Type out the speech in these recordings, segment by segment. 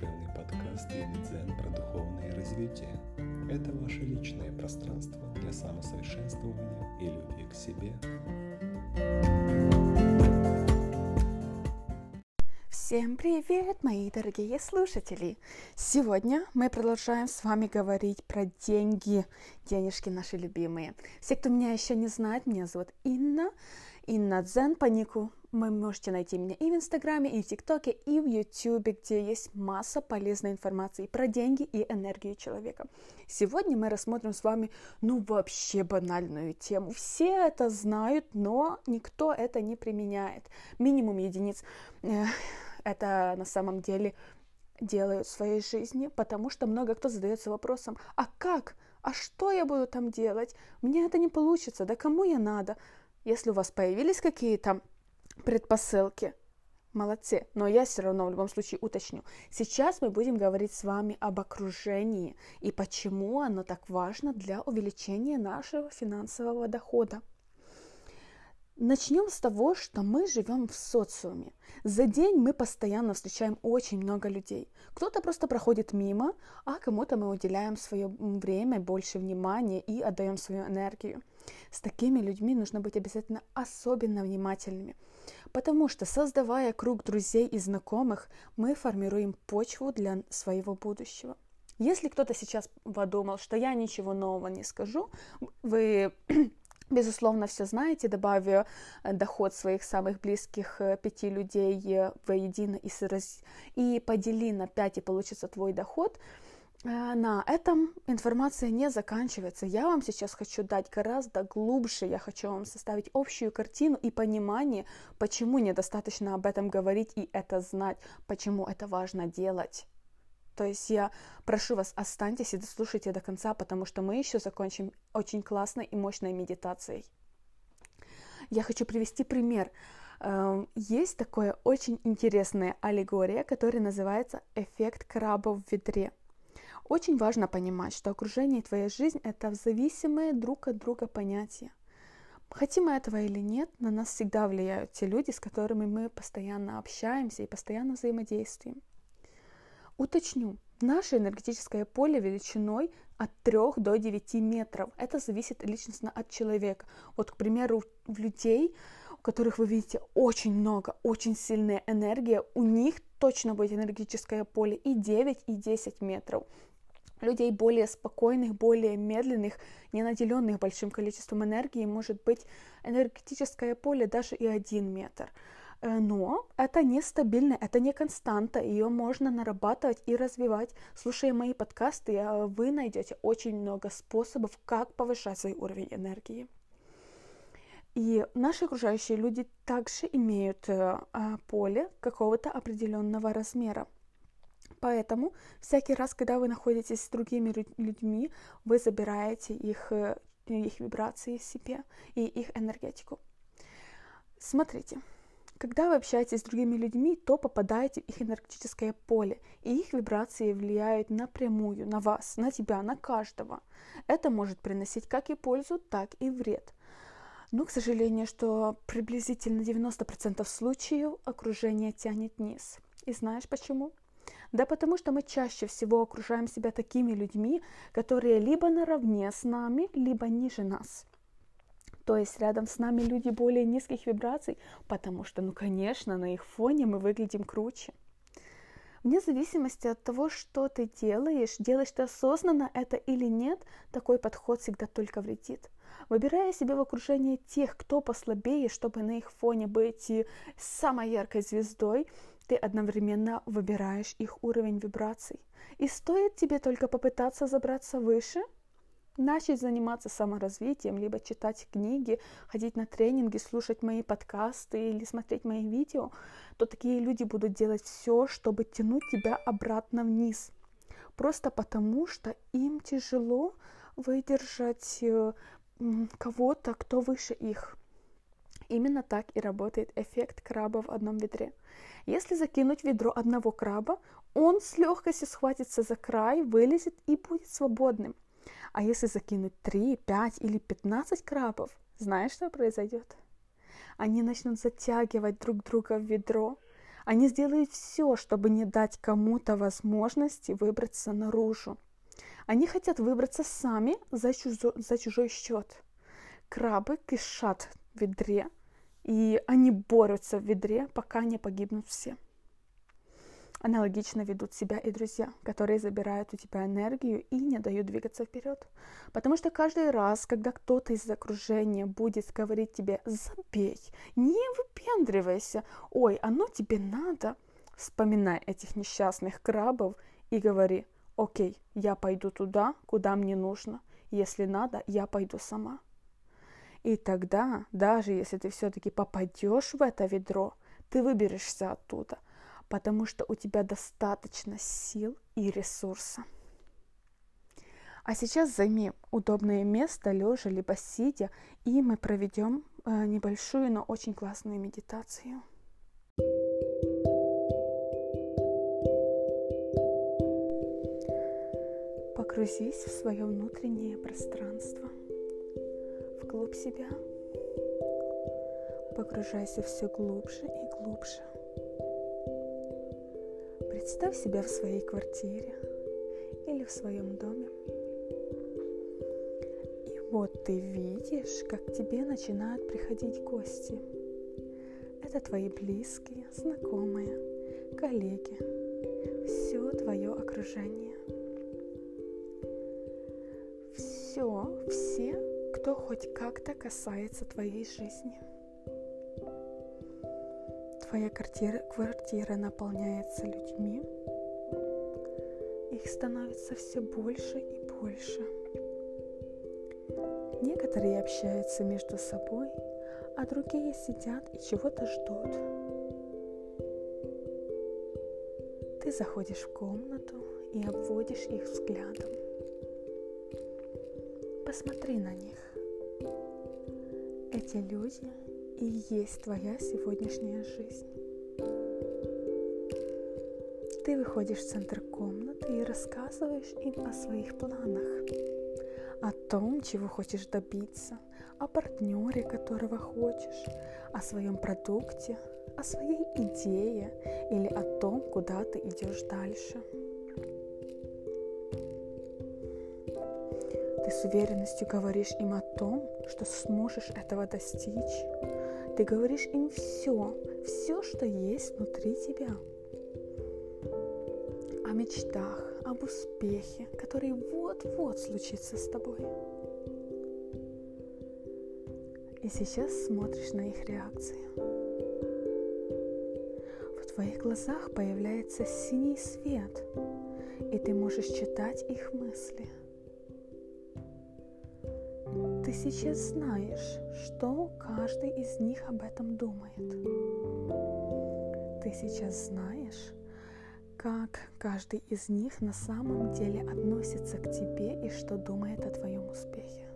душевный подкаст Юный Дзен про духовное развитие. Это ваше личное пространство для самосовершенствования и любви к себе. Всем привет, мои дорогие слушатели! Сегодня мы продолжаем с вами говорить про деньги, денежки наши любимые. Все, кто меня еще не знает, меня зовут Инна, Инна Дзен по нику вы можете найти меня и в Инстаграме, и в ТикТоке, и в Ютубе, где есть масса полезной информации про деньги и энергию человека. Сегодня мы рассмотрим с вами, ну, вообще банальную тему. Все это знают, но никто это не применяет. Минимум единиц. Это на самом деле делают в своей жизни, потому что много кто задается вопросом, а как? А что я буду там делать? Мне это не получится, да кому я надо? Если у вас появились какие-то предпосылки. Молодцы. Но я все равно в любом случае уточню. Сейчас мы будем говорить с вами об окружении и почему оно так важно для увеличения нашего финансового дохода. Начнем с того, что мы живем в социуме. За день мы постоянно встречаем очень много людей. Кто-то просто проходит мимо, а кому-то мы уделяем свое время, больше внимания и отдаем свою энергию. С такими людьми нужно быть обязательно особенно внимательными, потому что создавая круг друзей и знакомых, мы формируем почву для своего будущего. Если кто-то сейчас подумал, что я ничего нового не скажу, вы Безусловно, все знаете, добавив э, доход своих самых близких э, пяти людей э, воедино и, раз... и подели на пять, и получится твой доход, на этом информация не заканчивается. Я вам сейчас хочу дать гораздо глубже, я хочу вам составить общую картину и понимание, почему недостаточно об этом говорить и это знать, почему это важно делать. То есть я прошу вас, останьтесь и дослушайте до конца, потому что мы еще закончим очень классной и мощной медитацией. Я хочу привести пример. Эм, есть такое очень интересная аллегория, которая называется «эффект краба в ведре». Очень важно понимать, что окружение и твоя жизнь – это зависимые друг от друга понятия. Хотим мы этого или нет, на нас всегда влияют те люди, с которыми мы постоянно общаемся и постоянно взаимодействуем. Уточню, наше энергетическое поле величиной от 3 до 9 метров. Это зависит личностно от человека. Вот, к примеру, в людей, у которых вы видите очень много, очень сильная энергия, у них точно будет энергетическое поле и 9, и 10 метров. Людей более спокойных, более медленных, не наделенных большим количеством энергии, может быть энергетическое поле даже и 1 метр. Э, но это нестабильно, это не константа, ее можно нарабатывать и развивать. Слушая мои подкасты, э, вы найдете очень много способов, как повышать свой уровень энергии. И наши окружающие люди также имеют э, поле какого-то определенного размера. Поэтому всякий раз, когда вы находитесь с другими людьми, вы забираете их, их вибрации себе и их энергетику. Смотрите, когда вы общаетесь с другими людьми, то попадаете в их энергетическое поле, и их вибрации влияют напрямую на вас, на тебя, на каждого. Это может приносить как и пользу, так и вред. Но, к сожалению, что приблизительно 90% случаев окружение тянет вниз. И знаешь почему? Да потому что мы чаще всего окружаем себя такими людьми, которые либо наравне с нами, либо ниже нас. То есть рядом с нами люди более низких вибраций, потому что, ну, конечно, на их фоне мы выглядим круче. Вне зависимости от того, что ты делаешь, делаешь ты осознанно это или нет, такой подход всегда только вредит. Выбирая себе в окружении тех, кто послабее, чтобы на их фоне быть самой яркой звездой, ты одновременно выбираешь их уровень вибраций. И стоит тебе только попытаться забраться выше – начать заниматься саморазвитием, либо читать книги, ходить на тренинги, слушать мои подкасты или смотреть мои видео, то такие люди будут делать все, чтобы тянуть тебя обратно вниз. Просто потому, что им тяжело выдержать э, кого-то, кто выше их. Именно так и работает эффект краба в одном ведре. Если закинуть ведро одного краба, он с легкостью схватится за край, вылезет и будет свободным. А если закинуть 3, 5 или 15 крабов, знаешь, что произойдет? Они начнут затягивать друг друга в ведро. Они сделают все, чтобы не дать кому-то возможности выбраться наружу. Они хотят выбраться сами за, чужо, за чужой счет. Крабы кишат в ведре, и они борются в ведре, пока не погибнут все. Аналогично ведут себя и друзья, которые забирают у тебя энергию и не дают двигаться вперед. Потому что каждый раз, когда кто-то из окружения будет говорить тебе «забей», «не выпендривайся», «ой, оно тебе надо», вспоминай этих несчастных крабов и говори «окей, я пойду туда, куда мне нужно, если надо, я пойду сама». И тогда, даже если ты все-таки попадешь в это ведро, ты выберешься оттуда – потому что у тебя достаточно сил и ресурса. А сейчас займи удобное место, лежа либо сидя, и мы проведем э, небольшую, но очень классную медитацию. Погрузись в свое внутреннее пространство, вглубь себя. Погружайся все глубже и глубже. Представь себя в своей квартире или в своем доме. И вот ты видишь, как к тебе начинают приходить гости. Это твои близкие, знакомые, коллеги, все твое окружение. Хоть как-то касается твоей жизни – твоя квартира, квартира наполняется людьми, их становится все больше и больше. Некоторые общаются между собой, а другие сидят и чего-то ждут. Ты заходишь в комнату и обводишь их взглядом. Посмотри на них. Эти люди и есть твоя сегодняшняя жизнь. Ты выходишь в центр комнаты и рассказываешь им о своих планах, о том, чего хочешь добиться, о партнере, которого хочешь, о своем продукте, о своей идее или о том, куда ты идешь дальше. С уверенностью говоришь им о том, что сможешь этого достичь, ты говоришь им все, все, что есть внутри тебя. О мечтах, об успехе, который вот-вот случится с тобой. И сейчас смотришь на их реакции. В твоих глазах появляется синий свет, и ты можешь читать их мысли – ты сейчас знаешь, что каждый из них об этом думает. Ты сейчас знаешь, как каждый из них на самом деле относится к тебе и что думает о твоем успехе.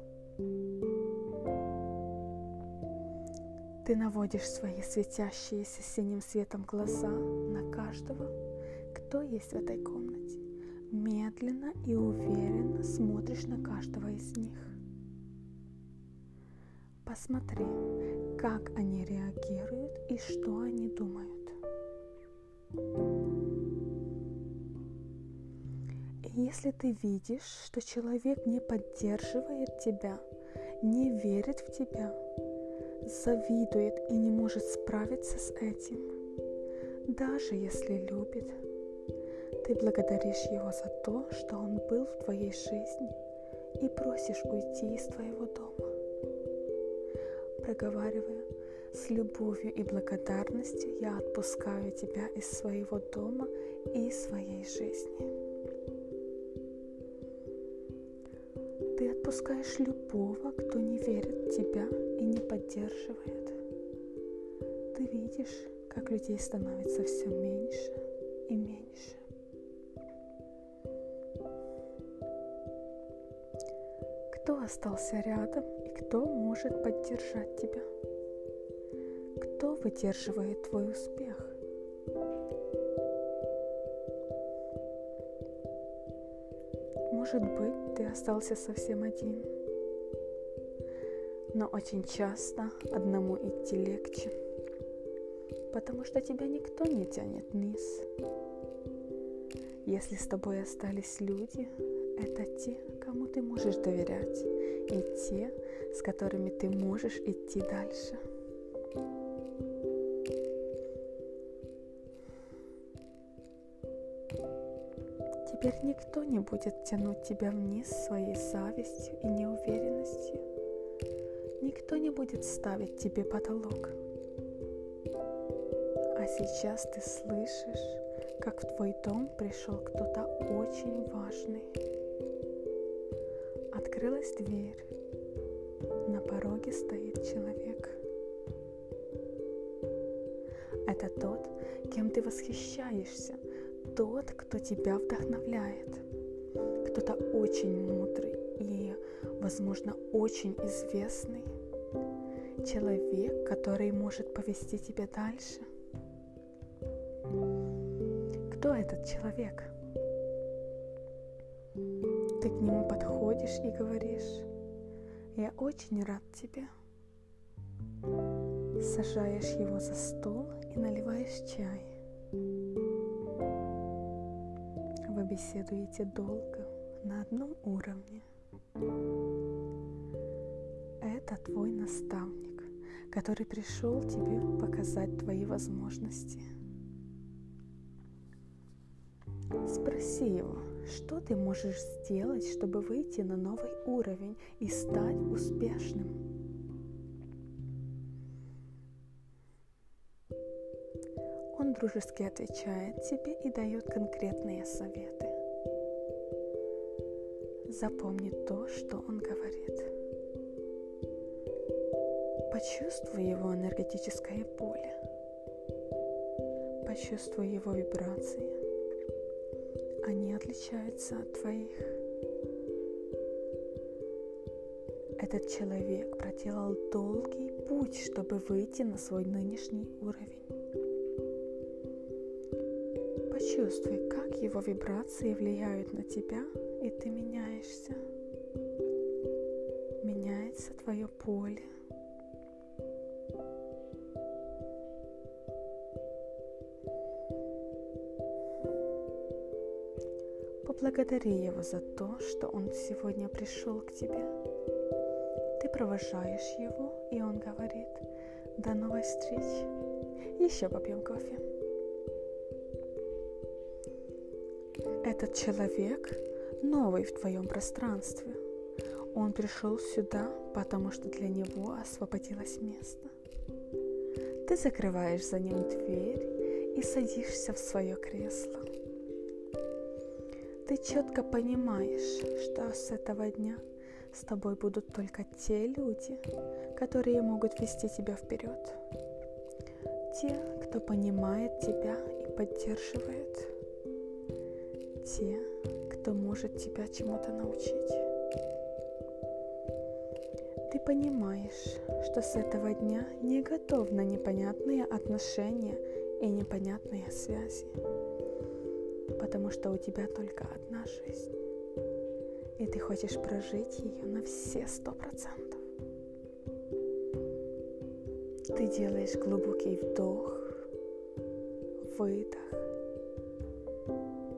Ты наводишь свои светящиеся синим светом глаза на каждого, кто есть в этой комнате. Медленно и уверенно смотришь на каждого из них. Посмотри, как они реагируют и что они думают. Если ты видишь, что человек не поддерживает тебя, не верит в тебя, завидует и не может справиться с этим, даже если любит, ты благодаришь его за то, что он был в твоей жизни и просишь уйти из твоего дома проговаривая, с любовью и благодарностью я отпускаю тебя из своего дома и своей жизни. Ты отпускаешь любого, кто не верит в тебя и не поддерживает. Ты видишь, как людей становится все меньше и меньше. Кто остался рядом кто может поддержать тебя? Кто выдерживает твой успех? Может быть, ты остался совсем один. Но очень часто одному идти легче, потому что тебя никто не тянет вниз. Если с тобой остались люди, это те, кому ты можешь доверять, и те, с которыми ты можешь идти дальше. Теперь никто не будет тянуть тебя вниз своей завистью и неуверенностью. Никто не будет ставить тебе потолок. А сейчас ты слышишь, как в твой дом пришел кто-то очень важный. Открылась дверь. На пороге стоит человек. Это тот, кем ты восхищаешься, тот, кто тебя вдохновляет. Кто-то очень мудрый и, возможно, очень известный. Человек, который может повести тебя дальше. Кто этот человек? Ты к нему подходишь и говоришь, я очень рад тебе. Сажаешь его за стол и наливаешь чай. Вы беседуете долго, на одном уровне. Это твой наставник, который пришел тебе показать твои возможности. Спроси его, что ты можешь сделать, чтобы выйти на новый уровень и стать успешным. Он дружески отвечает тебе и дает конкретные советы. Запомни то, что он говорит. Почувствуй его энергетическое поле. Почувствуй его вибрации. Они отличаются от твоих. Этот человек проделал долгий путь, чтобы выйти на свой нынешний уровень. Почувствуй, как его вибрации влияют на тебя, и ты меняешься. Меняется твое поле. Поблагодари его за то, что он сегодня пришел к тебе. Ты провожаешь его, и он говорит, до новой встречи. Еще попьем кофе. Этот человек новый в твоем пространстве. Он пришел сюда, потому что для него освободилось место. Ты закрываешь за ним дверь и садишься в свое кресло. Ты четко понимаешь, что с этого дня с тобой будут только те люди, которые могут вести тебя вперед. Те, кто понимает тебя и поддерживает те, кто может тебя чему-то научить. Ты понимаешь, что с этого дня не готов на непонятные отношения и непонятные связи, потому что у тебя только одна жизнь, и ты хочешь прожить ее на все сто процентов. Ты делаешь глубокий вдох, выдох,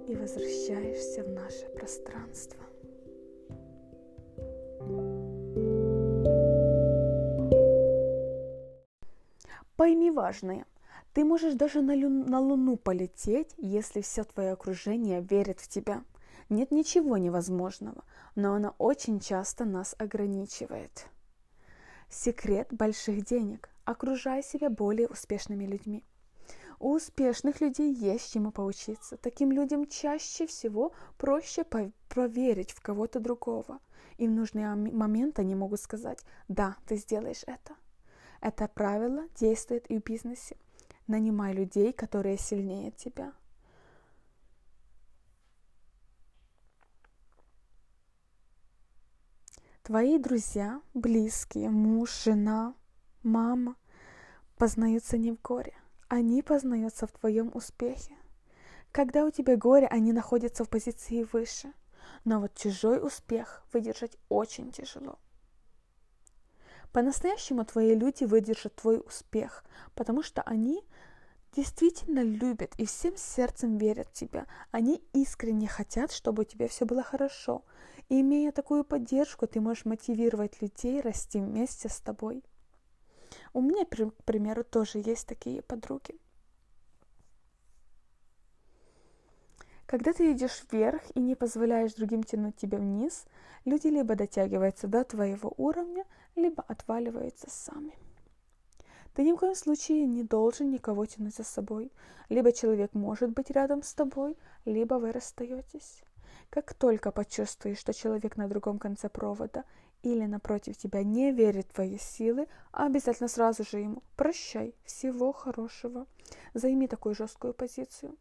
и возвращаешься в наше пространство. Пойми важное. Ты можешь даже на, лю- на Луну полететь, если все твое окружение верит в тебя. Нет ничего невозможного, но оно очень часто нас ограничивает. Секрет больших денег. Окружай себя более успешными людьми. У успешных людей есть чему поучиться. Таким людям чаще всего проще проверить в кого-то другого. И в нужный момент они могут сказать, да, ты сделаешь это. Это правило действует и в бизнесе. Нанимай людей, которые сильнее тебя. Твои друзья, близкие, муж, жена, мама познаются не в горе, они познаются в твоем успехе. Когда у тебя горе, они находятся в позиции выше. Но вот чужой успех выдержать очень тяжело. По-настоящему твои люди выдержат твой успех, потому что они действительно любят и всем сердцем верят в тебя. Они искренне хотят, чтобы у тебя все было хорошо. И имея такую поддержку, ты можешь мотивировать людей расти вместе с тобой. У меня, к примеру, тоже есть такие подруги. Когда ты идешь вверх и не позволяешь другим тянуть тебя вниз, люди либо дотягиваются до твоего уровня, либо отваливаются сами. Ты ни в коем случае не должен никого тянуть за собой. Либо человек может быть рядом с тобой, либо вы расстаетесь. Как только почувствуешь, что человек на другом конце провода или напротив тебя не верит в твои силы, обязательно сразу же ему прощай, всего хорошего. Займи такую жесткую позицию.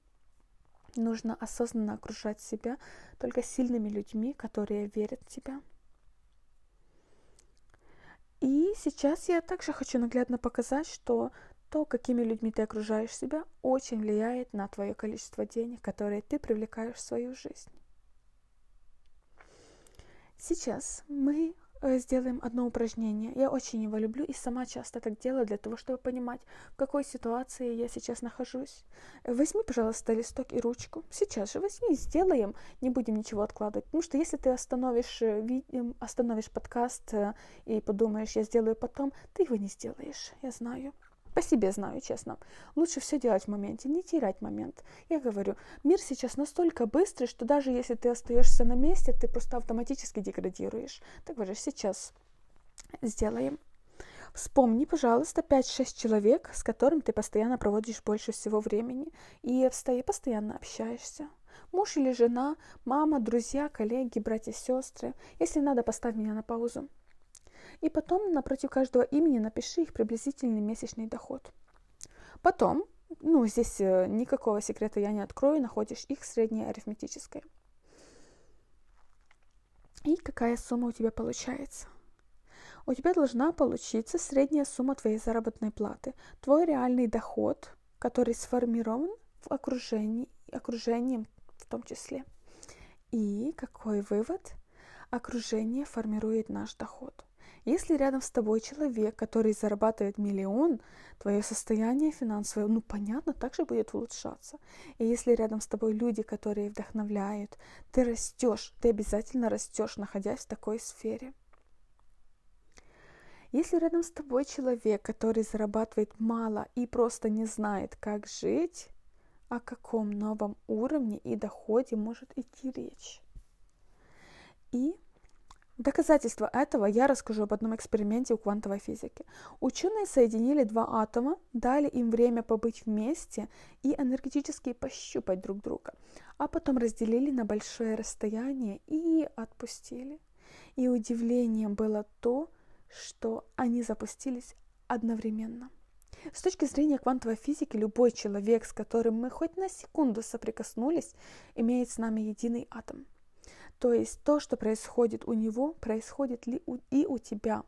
Нужно осознанно окружать себя только сильными людьми, которые верят в тебя. И сейчас я также хочу наглядно показать, что то, какими людьми ты окружаешь себя, очень влияет на твое количество денег, которые ты привлекаешь в свою жизнь. Сейчас мы сделаем одно упражнение. Я очень его люблю и сама часто так делаю для того, чтобы понимать, в какой ситуации я сейчас нахожусь. Возьми, пожалуйста, листок и ручку. Сейчас же возьми, сделаем, не будем ничего откладывать. Потому что если ты остановишь, э, остановишь подкаст э, и подумаешь, я сделаю потом, ты его не сделаешь, я знаю. По себе знаю, честно. Лучше все делать в моменте, не терять момент. Я говорю, мир сейчас настолько быстрый, что даже если ты остаешься на месте, ты просто автоматически деградируешь. Так говоришь, сейчас сделаем. Вспомни, пожалуйста, 5-6 человек, с которым ты постоянно проводишь больше всего времени и постоянно общаешься. Муж или жена, мама, друзья, коллеги, братья, сестры. Если надо, поставь меня на паузу. И потом напротив каждого имени напиши их приблизительный месячный доход. Потом, ну, здесь э, никакого секрета я не открою, находишь их среднее арифметическое. И какая сумма у тебя получается? У тебя должна получиться средняя сумма твоей заработной платы, твой реальный доход, который сформирован в окружении, окружением в том числе. И какой вывод? Окружение формирует наш доход. Если рядом с тобой человек, который зарабатывает миллион, твое состояние финансовое, ну, понятно, также будет улучшаться. И если рядом с тобой люди, которые вдохновляют, ты растешь, ты обязательно растешь, находясь в такой сфере. Если рядом с тобой человек, который зарабатывает мало и просто не знает, как жить, о каком новом уровне и доходе может идти речь? И в доказательство этого я расскажу об одном эксперименте у квантовой физики. Ученые соединили два атома, дали им время побыть вместе и энергетически пощупать друг друга, а потом разделили на большое расстояние и отпустили. И удивлением было то, что они запустились одновременно. С точки зрения квантовой физики, любой человек, с которым мы хоть на секунду соприкоснулись, имеет с нами единый атом – то есть то, что происходит у него, происходит ли и у тебя.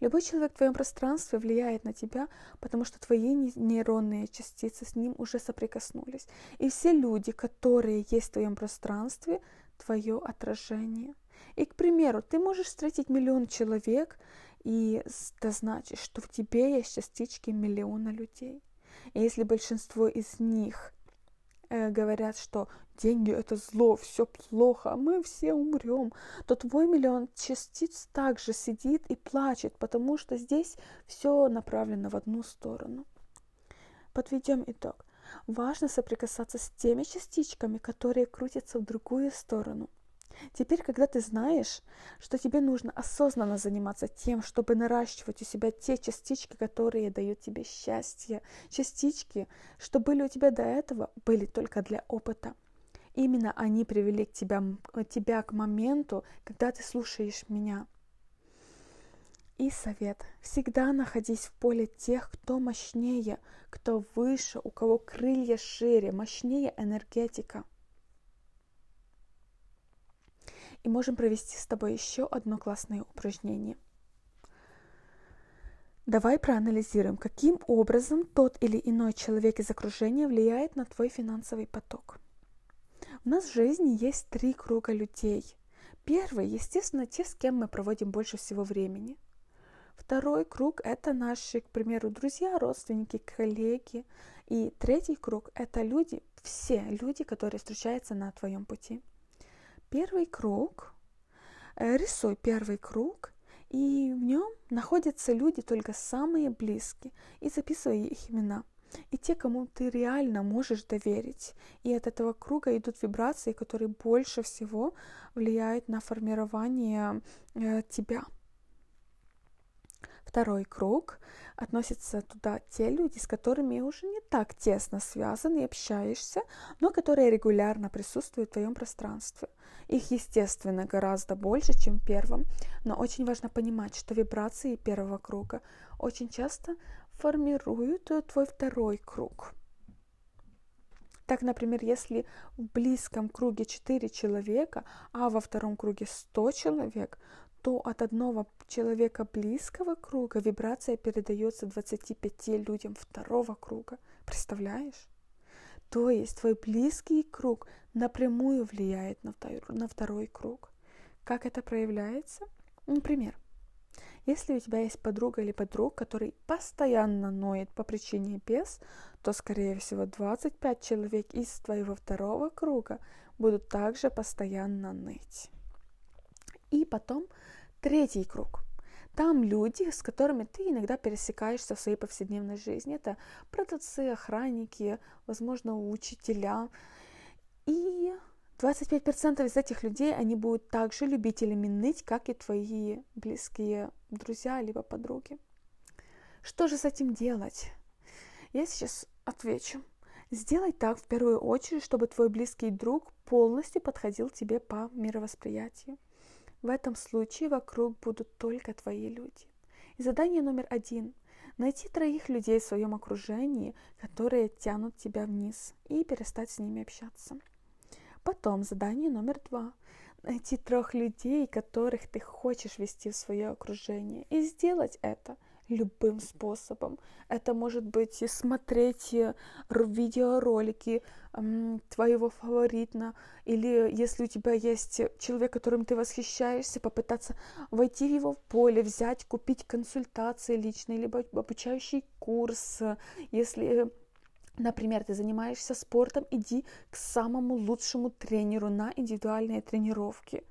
Любой человек в твоем пространстве влияет на тебя, потому что твои нейронные частицы с ним уже соприкоснулись. И все люди, которые есть в твоем пространстве, твое отражение. И, к примеру, ты можешь встретить миллион человек, и это значит, что в тебе есть частички миллиона людей. И если большинство из них говорят, что деньги это зло, все плохо, мы все умрем, то твой миллион частиц также сидит и плачет, потому что здесь все направлено в одну сторону. Подведем итог. Важно соприкасаться с теми частичками, которые крутятся в другую сторону – Теперь, когда ты знаешь, что тебе нужно осознанно заниматься тем, чтобы наращивать у себя те частички, которые дают тебе счастье, частички, что были у тебя до этого, были только для опыта. Именно они привели к тебя, тебя к моменту, когда ты слушаешь меня. И совет. Всегда находись в поле тех, кто мощнее, кто выше, у кого крылья шире, мощнее энергетика – и можем провести с тобой еще одно классное упражнение. Давай проанализируем, каким образом тот или иной человек из окружения влияет на твой финансовый поток. У нас в жизни есть три круга людей. Первый, естественно, те, с кем мы проводим больше всего времени. Второй круг – это наши, к примеру, друзья, родственники, коллеги. И третий круг – это люди, все люди, которые встречаются на твоем пути. Первый круг, э, рисуй первый круг, и в нем находятся люди только самые близкие, и записывай их имена. И те, кому ты реально можешь доверить. И от этого круга идут вибрации, которые больше всего влияют на формирование э, тебя. Второй круг относятся туда те люди, с которыми уже не так тесно связан и общаешься, но которые регулярно присутствуют в твоем пространстве. Их, естественно, гораздо больше, чем в первом, но очень важно понимать, что вибрации первого круга очень часто формируют твой второй круг. Так, например, если в близком круге 4 человека, а во втором круге 100 человек, то от одного человека близкого круга вибрация передается 25 людям второго круга. Представляешь? То есть твой близкий круг напрямую влияет на второй, на второй круг. Как это проявляется? Например, если у тебя есть подруга или подруг, который постоянно ноет по причине бес, то, скорее всего, 25 человек из твоего второго круга будут также постоянно ныть. И потом Третий круг. Там люди, с которыми ты иногда пересекаешься в своей повседневной жизни. Это продавцы, охранники, возможно, учителя. И 25% из этих людей, они будут также любителями ныть, как и твои близкие друзья либо подруги. Что же с этим делать? Я сейчас отвечу. Сделай так в первую очередь, чтобы твой близкий друг полностью подходил тебе по мировосприятию. В этом случае вокруг будут только твои люди. И задание номер один – найти троих людей в своем окружении, которые тянут тебя вниз, и перестать с ними общаться. Потом задание номер два – найти трех людей, которых ты хочешь вести в свое окружение, и сделать это – любым способом. Это может быть и смотреть видеоролики твоего фаворита, или если у тебя есть человек, которым ты восхищаешься, попытаться войти в его поле, взять, купить консультации личные, либо обучающий курс. Если Например, ты занимаешься спортом, иди к самому лучшему тренеру на индивидуальные тренировки.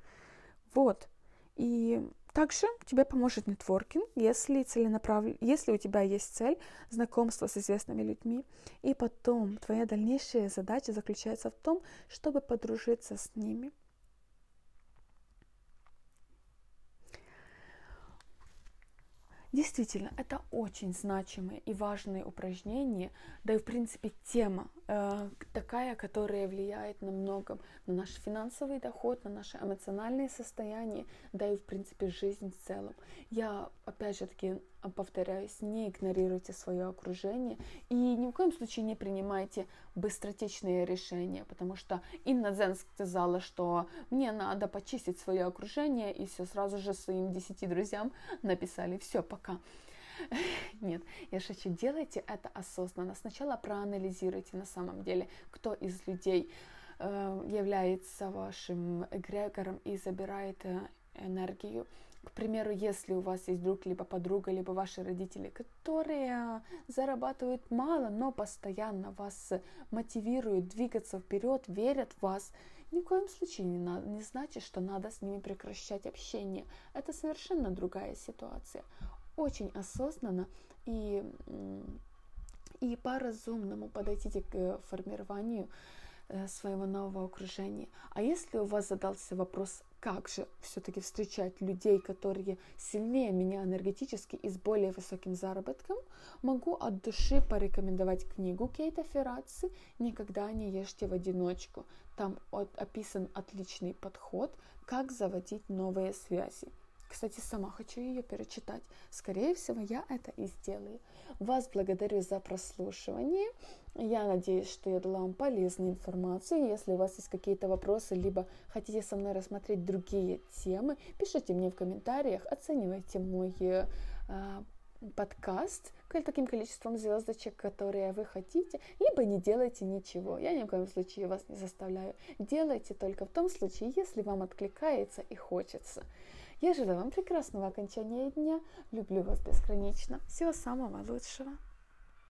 Вот. И также тебе поможет нетворкинг, если, целенаправлен... если у тебя есть цель знакомства с известными людьми. И потом твоя дальнейшая задача заключается в том, чтобы подружиться с ними. Действительно, это очень значимые и важные упражнения, да и в принципе тема такая, которая влияет на многом на наш финансовый доход, на наше эмоциональное состояние, да и в принципе жизнь в целом. Я опять же таки повторяюсь, не игнорируйте свое окружение и ни в коем случае не принимайте быстротечные решения, потому что Инна Дзен сказала, что мне надо почистить свое окружение, и все сразу же своим десяти друзьям написали, все, пока. Нет, я шучу, делайте это осознанно. Сначала проанализируйте на самом деле, кто из людей э, является вашим эгрегором и забирает э, энергию к примеру, если у вас есть друг, либо подруга, либо ваши родители, которые зарабатывают мало, но постоянно вас мотивируют двигаться вперед, верят в вас, ни в коем случае не, надо, не значит, что надо с ними прекращать общение. Это совершенно другая ситуация. Очень осознанно и, и по-разумному подойдите к формированию Э, своего нового окружения. А если у вас задался вопрос, как же все-таки встречать людей, которые сильнее меня энергетически и с более высоким заработком, могу от души порекомендовать книгу Кейта Ферраци «Никогда не ешьте в одиночку». Там описан отличный подход, как заводить новые связи. Кстати, сама хочу ее перечитать. Скорее всего, я это и сделаю. Вас благодарю за прослушивание. Я надеюсь, что я дала вам полезную информацию. Если у вас есть какие-то вопросы, либо хотите со мной рассмотреть другие темы, пишите мне в комментариях, оценивайте мой э, подкаст таким количеством звездочек, которые вы хотите, либо не делайте ничего. Я ни в коем случае вас не заставляю. Делайте только в том случае, если вам откликается и хочется. Я желаю вам прекрасного окончания дня. Люблю вас безгранично. Всего самого лучшего.